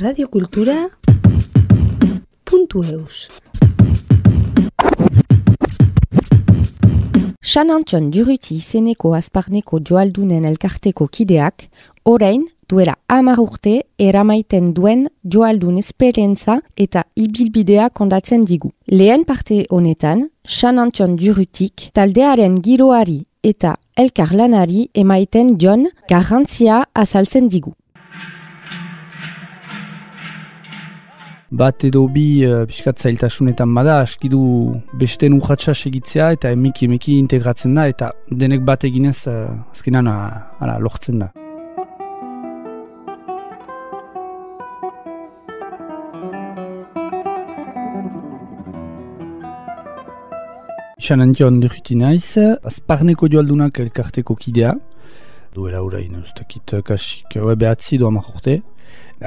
radiokultura.eus San Antion Duruti izeneko azparneko joaldunen elkarteko kideak, orain duela amar urte eramaiten duen joaldun esperientza eta ibilbidea kondatzen digu. Lehen parte honetan, San Antion Durutik taldearen giroari eta elkarlanari emaiten John garrantzia azaltzen digu. bat edo bi uh, piskat zailtasunetan bada, askidu besten urratxa segitzea eta emiki emiki integratzen da eta denek bat eginez uh, azkenan uh, lortzen da. Isan antion diriti naiz, azparneko joaldunak elkarteko kidea, duela urain, ustakit kasik, behatzi doa urte,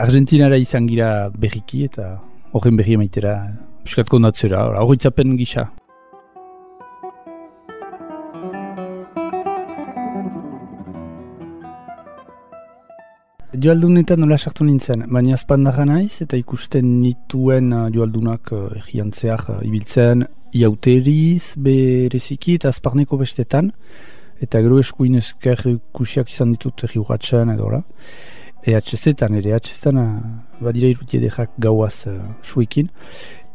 Argentinara izan gira berriki eta horren berri emaitera piskat kondatzera, horretzapen gisa. Joaldunetan nola sartu nintzen, baina azpandarra naiz eta ikusten nituen uh, joaldunak uh, egian uh, ibiltzen iauteriz, bereziki eta azparneko bestetan eta gero eskuin ezker kusiak izan ditut egi urratxean edo EHZ-etan ere, EHZ-etan badira irutie dejak gauaz uh, suekin.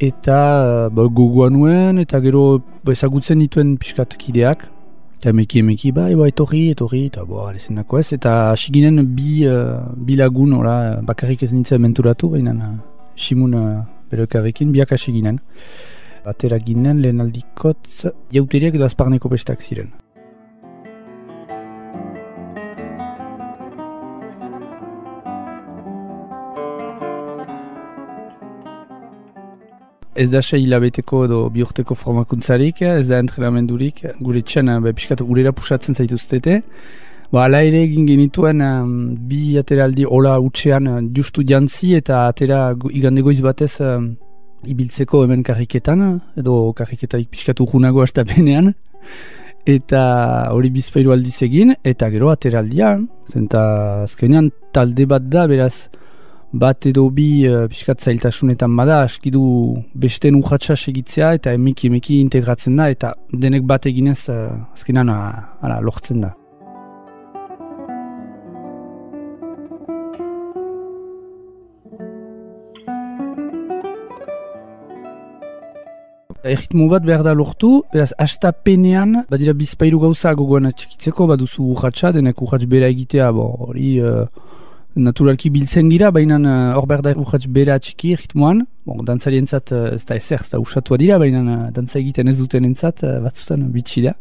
Eta uh, ba, gogoa nuen, eta gero ezagutzen dituen piskat kideak. Eta emeki emeki, bai, bai, etorri, etorri, eta bo, alezen dako ez. Eta asiginen bi, uh, bi lagun, ora, bakarrik ez nintzen menturatu, gainan, uh, simun uh, beroekarekin, biak asiginen. Atera ginen, lehen aldikotz, jauteriak edo azparneko bestak ziren. Ez da sei hilabeteko edo bihurteko formakuntzarik, ez da entrenamendurik, gure txan, be, piskat, urera pusatzen zaituztete. Ba, ala ere egin genituen um, bi ateraldi hola utxean justu jantzi eta atera igande goiz batez um, ibiltzeko hemen karriketan, edo karriketak piskat urgunago hasta benean. Eta hori bizpairu aldiz egin, eta gero ateraldia, zenta azkenean talde bat da, beraz, bat edo bi uh, piskat zailtasunetan bada, askidu besten urratxa segitzea eta emiki emiki integratzen da eta denek bat eginez uh, azkenan uh, lortzen da. Erritmo bat behar da lortu, beraz, hasta penean, badira bizpairu gauza gogoan atxikitzeko, baduzu urratxa, denek urratx bera egitea, hori... Uh, naturalki biltzen gira, baina eh, hor uh, behar da urratz bera txiki ritmoan. Bon, dantzari entzat uh, ez da ezer, ez da usatua dira, baina uh, dantza egiten ez duten entzat, uh, batzutan bitxi da.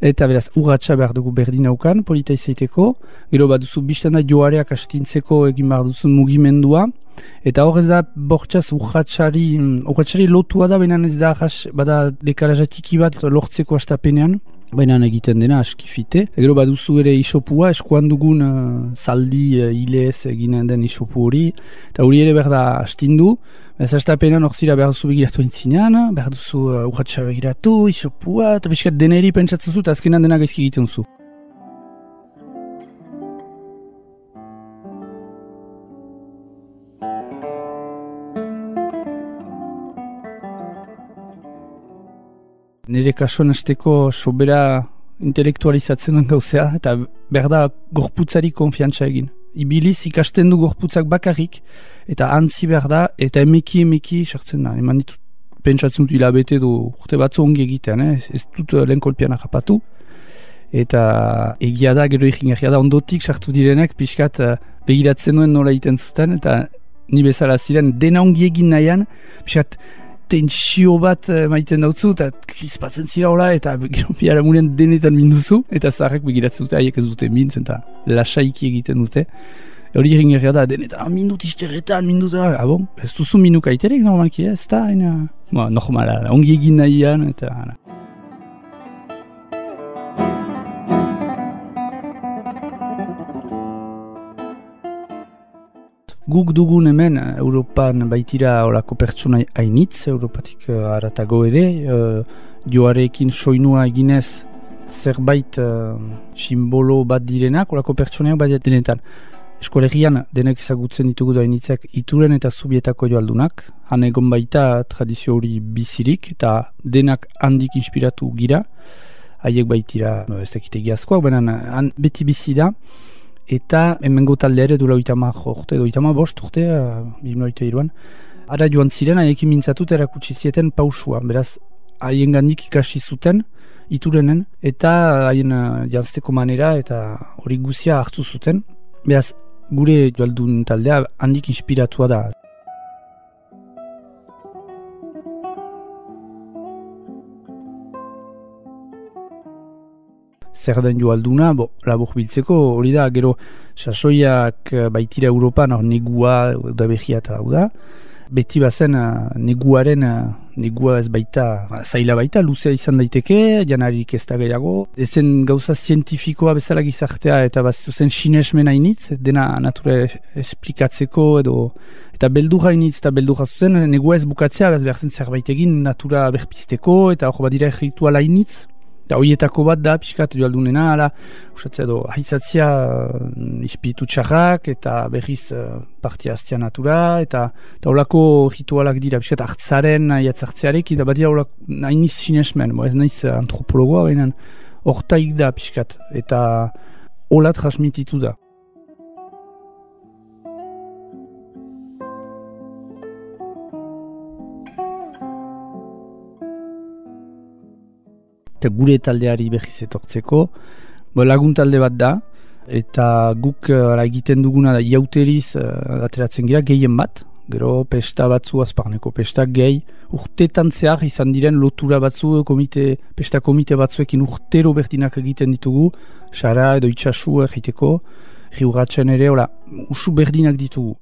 Eta beraz, urratxa behar dugu berdin aukan, polita izaiteko. Gero bat duzu biztan da joareak astintzeko egin behar duzun mugimendua. Eta hor ez da bortxaz urratxari, mm, urratxari lotua da, baina ez da bada dekarazatiki bat lortzeko astapenean baina egiten dena askifite. Egero baduzu ere isopua, eskuan dugun uh, zaldi uh, hilez eginen den isopu hori, eta hori ere berda astindu, ez da pena norzira behar duzu begiratu entzinean, behar duzu uh, begiratu, isopua, eta biskat deneri pentsatzen zu, eta azkenan dena gaizki egiten zu. Nire kasuan azteko sobera intelektualizatzen gauzea, eta berda gorputzari konfiantza egin. Ibiliz ikasten du gorputzak bakarrik, eta antzi berda, eta emeki emeki sartzen da. Eman ditut, pentsatzen dut hilabete du urte batzu ongi egitean, eh? ez dut uh, lehen kolpian ahapatu. Eta egia da, gero egin da, ondotik sartu direnak, pixkat uh, begiratzen duen nola egiten zuten, eta ni bezala ziren, dena ongi egin nahian, pixkat, tensio bat uh, maiten dautzu, eta krispatzen zira hola, eta gero piara muren denetan minduzu, eta zaharrek begiratzen dute, haiek ez dute mintzen, eta lasaiki egiten dute. Hori egin da, denetan, ah, mindut izterretan, mindut, ah, bon, ez duzu minuk aiterek normalki, ez da, ina, ba, normala, ongi egin nahian, eta, Guk dugun hemen Europan baitira olako pertsona hainitz, Europatik uh, aratago ere, uh, joarekin soinua eginez zerbait uh, simbolo bat direnak, olako pertsoneak bat denetan. Eskolegian denek ezagutzen ditugu da initzak ituren eta zubietako joaldunak, han egon baita tradizio hori bizirik eta denak handik inspiratu gira, haiek baitira, no, ez dakite giazkoak, han beti bizi da, eta hemengo talde ere dula oitama jorte, oitama bost urte, uh, bimno iruan, ara joan ziren, haiekin mintzatut erakutsi zieten pausua, beraz, haien gandik ikasi zuten, iturenen, eta haien uh, jantzteko manera, eta hori guzia hartu zuten, beraz, gure joaldun taldea handik inspiratua da. Zer den joalduna, bo, labur biltzeko, hori da, gero, sasoiak eh, baitira Europan, hor negua, da behia eta da, beti bazen uh, neguaren uh, negua ez baita zaila baita, luzea izan daiteke, janarik ez da gehiago. Ezen gauza zientifikoa bezala gizartea eta bat zen sinesmen hainitz, dena natura esplikatzeko edo eta beldurra hainitz eta beldurra zuten, negua ez bukatzea, bez behar zen zerbait egin natura berpizteko eta hor badira rituala hainitz. Da hoietako bat da, pixkat joaldunena, ala, usatzea do, haizatzia uh, ispitu txarrak, eta berriz uh, partia aztia natura, eta eta olako ritualak dira, pixkat hartzaren, jatzartzearek, eta bat dira olako, nahi niz sinesmen, bo ez nahiz antropologoa, baina hortaik da pixkat, eta hola transmititu da. Eta gure taldeari behiz etortzeko. Bo, lagun talde bat da, eta guk uh, egiten duguna da jauteriz uh, ateratzen gira, gehien bat, gero pesta batzu azparneko pesta gehi, urtetan zehar izan diren lotura batzu, komite, pesta komite batzuekin urtero berdinak egiten ditugu, sara edo itxasu egiteko, riuratzen ere, hola, usu berdinak ditugu.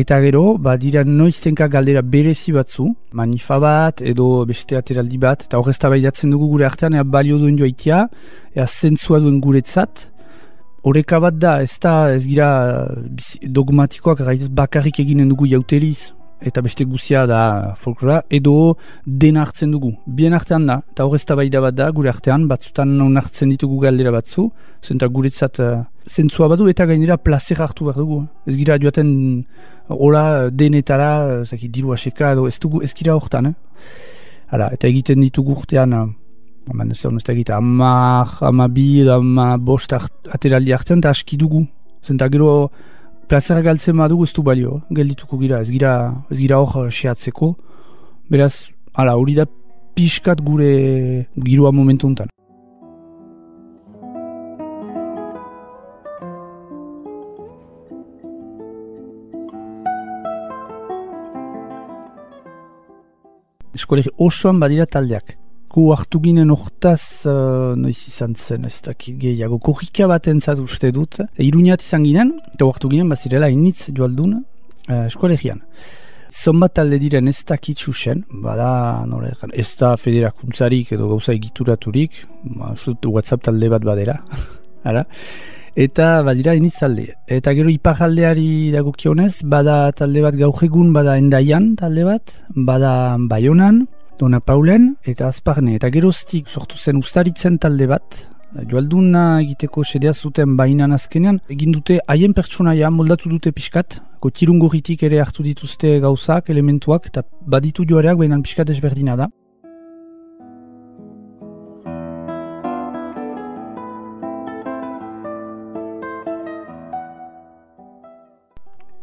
Eta gero, badira noiztenka galdera berezi batzu, manifa bat edo beste ateraldi bat, eta horrez tabaidatzen dugu gure artean, ea balio duen joaitia, ea zentzua duen guretzat. Horeka bat da, ez da, ez gira dogmatikoak, bakarrik eginen dugu jauteriz, eta beste guzia da folklora, edo den hartzen dugu. Bien artean da, eta horrez tabaida bat da, gure artean, batzutan non hartzen ditugu galdera batzu, zenta guretzat uh, zentzua badu, eta gainera placer hartu behar dugu. Ez gira joaten hola denetara, zaki, diru aseka, edo ez dugu, ez gira horretan, eh? Hala, eta egiten ditugu urtean, haman ez da, ez da egiten, amak, amabi, edo ama bost ateraldi hartzen, eta aski dugu. Zenta gero, plazera galtzen badugu ez du balio, geldituko gira, ez gira, ez gira hor sehatzeko. Beraz, hala, hori da pixkat gure girua momentu untan. eskolegi osoan badira taldeak. Gu hartu ginen ortaz, uh, noiz izan zen, ez dakit gehiago, korrika bat entzat uste dut. E, Iruñat izan ginen, eta hartu ginen, bazirela initz joaldun uh, eskolegian. Zonbat talde diren ez dakit susen, bada, nore, ez da federakuntzarik edo gauza egituraturik, ba, WhatsApp talde bat badera, ara eta badira inizalde. Eta gero iparaldeari dagokionez, bada talde bat gaujegun, bada endaian talde bat, bada baionan, dona paulen, eta azparne. Eta geroztik sortu zen ustaritzen talde bat, joalduna egiteko sedea zuten bainan azkenean, egin dute haien pertsonaia moldatu dute pixkat, kotirungurritik ere hartu dituzte gauzak, elementuak, eta baditu joareak bainan pixkat ezberdina da.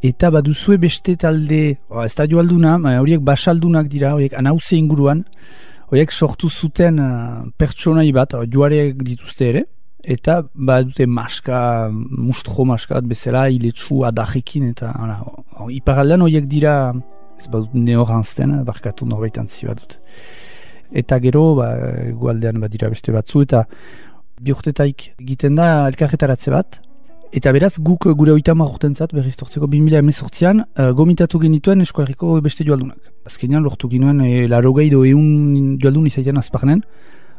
Eta baduzue beste talde, oh, ez da joalduna, horiek basaldunak dira, horiek anauze inguruan, horiek sortu zuten uh, pertsonai bat, joareak dituzte ere, eta badute maska, mustro maska bat bezala, iletsu adajekin, eta oh, iparaldean horiek dira, ez badut neoranzten, barkatu norbaitan zi badut. Eta gero, ba, gualdean badira beste batzu, eta biurtetaik egiten da elkarretaratze bat, Eta beraz, guk gure oita marroten zat, berriz tortzeko 2000 emezortzian, uh, gomitatu genituen eskolarriko beste joaldunak. Azkenean, lortu ginuen, e, laro gehiago egun joaldun izaitean azparnen,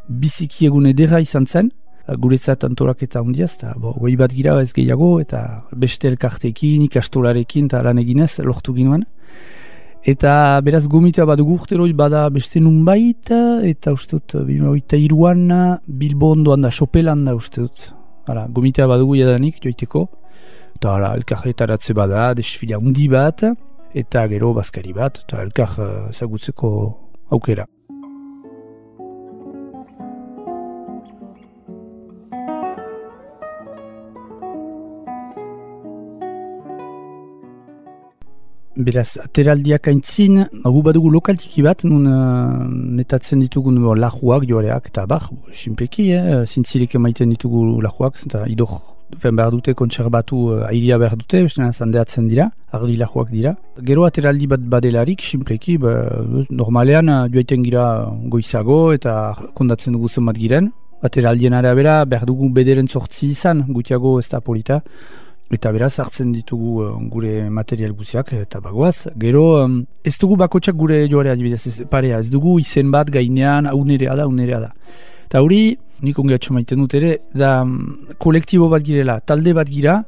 biziki egun edera izan zen, guretzat antorak eta hundiaz, eta goi bat gira ez gehiago, eta beste elkartekin, ikastolarekin, eta lan eginez, lortu ginuen. Eta beraz gomita bat gurteroi bada beste nun baita, eta uste dut, oita iruan, bilbo ondoan da, sopelan da uste dut. Hala, gomita bat dugu jadanik, joiteko. Eta hala, elkarretaratze bada, desfila undi bat, eta gero bazkari bat, eta elkar zagutzeko aukera. Beraz, ateraldiak aintzin, gu badugu lokaltiki bat, nun uh, metatzen ditugu no, lajuak joareak, eta bar, sinpeki, eh, zintzilik emaiten ditugu lajuak, eta idor fen behar dute, kontserbatu uh, airia behar dute, bestenan zandeatzen dira, ardi lajuak dira. Gero ateraldi bat badelarik, sinpleki, ba, normalean uh, joaiten gira goizago, eta kondatzen dugu zenbat giren. Ateraldien arabera, behar dugu bederen sortzi izan, gutiago ez da polita, Eta beraz hartzen ditugu uh, gure material guziak eta bagoaz. Gero ez dugu bakotsak gure joare adibidez ez, parea, ez dugu izen bat gainean hau nerea da, hau nerea da. Eta hori, nik ongi maiten dut ere, da kolektibo bat girela, talde bat gira,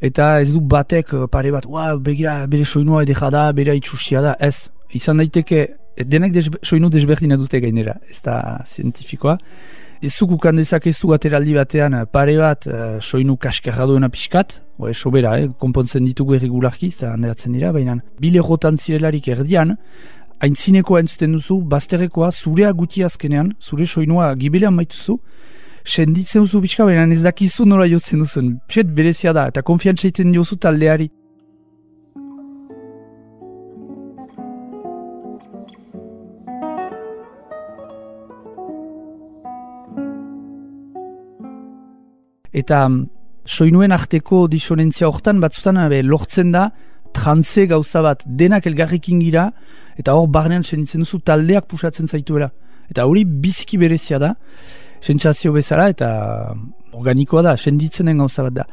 eta ez du batek uh, pare bat, ua, begira, bere soinua edera da, bere itxusia da, ez. Izan daiteke, denek desbe, soinu desberdina dute gainera, ez da zientifikoa. Ez zukukan dezakezu ateraldi batean eh, pare bat uh, soinu kaskarra duena pixkat, oe, sobera, eh, konpontzen ditugu erregularki, eta handeatzen dira, baina bile jotan zirelarik erdian, haintzinekoa entzuten duzu, bazterrekoa, zurea guti azkenean, zure soinua gibelean maituzu, senditzen duzu pixka, baina ez dakizu nola jotzen duzun, pixet berezia da, eta konfiantza iten diozu taldeari. Eta mm, soinuen arteko disonentzia hortan batzutan be, lortzen da trantze gauza bat denak elgarrikin gira eta hor barnean senitzen duzu taldeak pusatzen zaituela. Eta hori biziki berezia da sentsazio bezala eta organikoa da, senditzen den gauza bat da.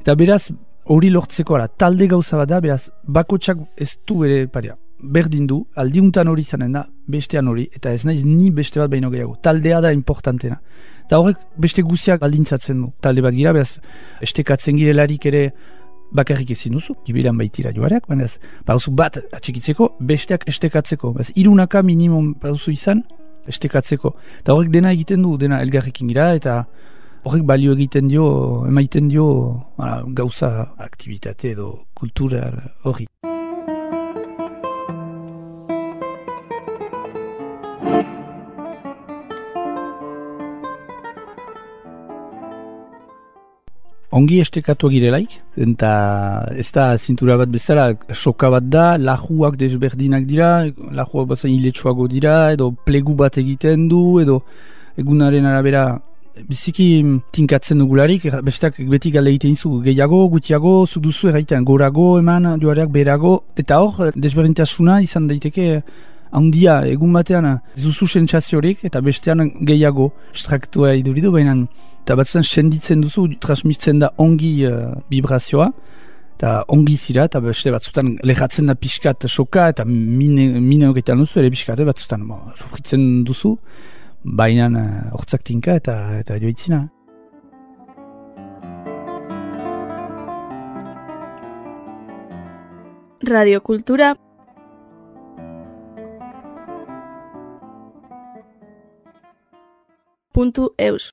Eta beraz hori lortzeko ara, talde gauza bat da beraz bakotsak ez du bere paria berdin du, aldiuntan hori zanen da, bestean hori, eta ez naiz ni beste bat baino gehiago. Taldea da importantena. Eta horrek beste guziak aldintzatzen du. Talde bat gira, behaz, estekatzen girelarik ere bakarrik ezin duzu, gibilan baitira joareak, baina ez, bauzu bat atxikitzeko, besteak estekatzeko. Behaz, irunaka minimum bauzu izan, estekatzeko. Eta horrek dena egiten du, dena elgarrekin gira, eta horrek balio egiten dio, emaiten dio, gauza aktivitate edo kultura hori. Ongi estekatu girelaik, eta ez da zintura bat bezala, soka bat da, lajuak desberdinak dira, lajuak bat zain iletsuago dira, edo plegu bat egiten du, edo egunaren arabera biziki tinkatzen dugularik, besteak beti gale egiten zu gehiago, gutiago, zuduzu erraitean, gorago eman, joareak berago, eta hor, desberdintasuna izan daiteke, handia egun batean zuzu sentsaziorik eta bestean gehiago abstraktua iduridu, baina eta batzutan senditzen duzu, transmitzen da ongi uh, vibrazioa, eta ongi zira, eta beste batzutan lehatzen da pixkat soka, eta mine, mine horretan duzu, ere pixkat, batzutan bo, sofritzen duzu, baina uh, hortzak tinka eta, eta joitzina. Radiokultura puntu eus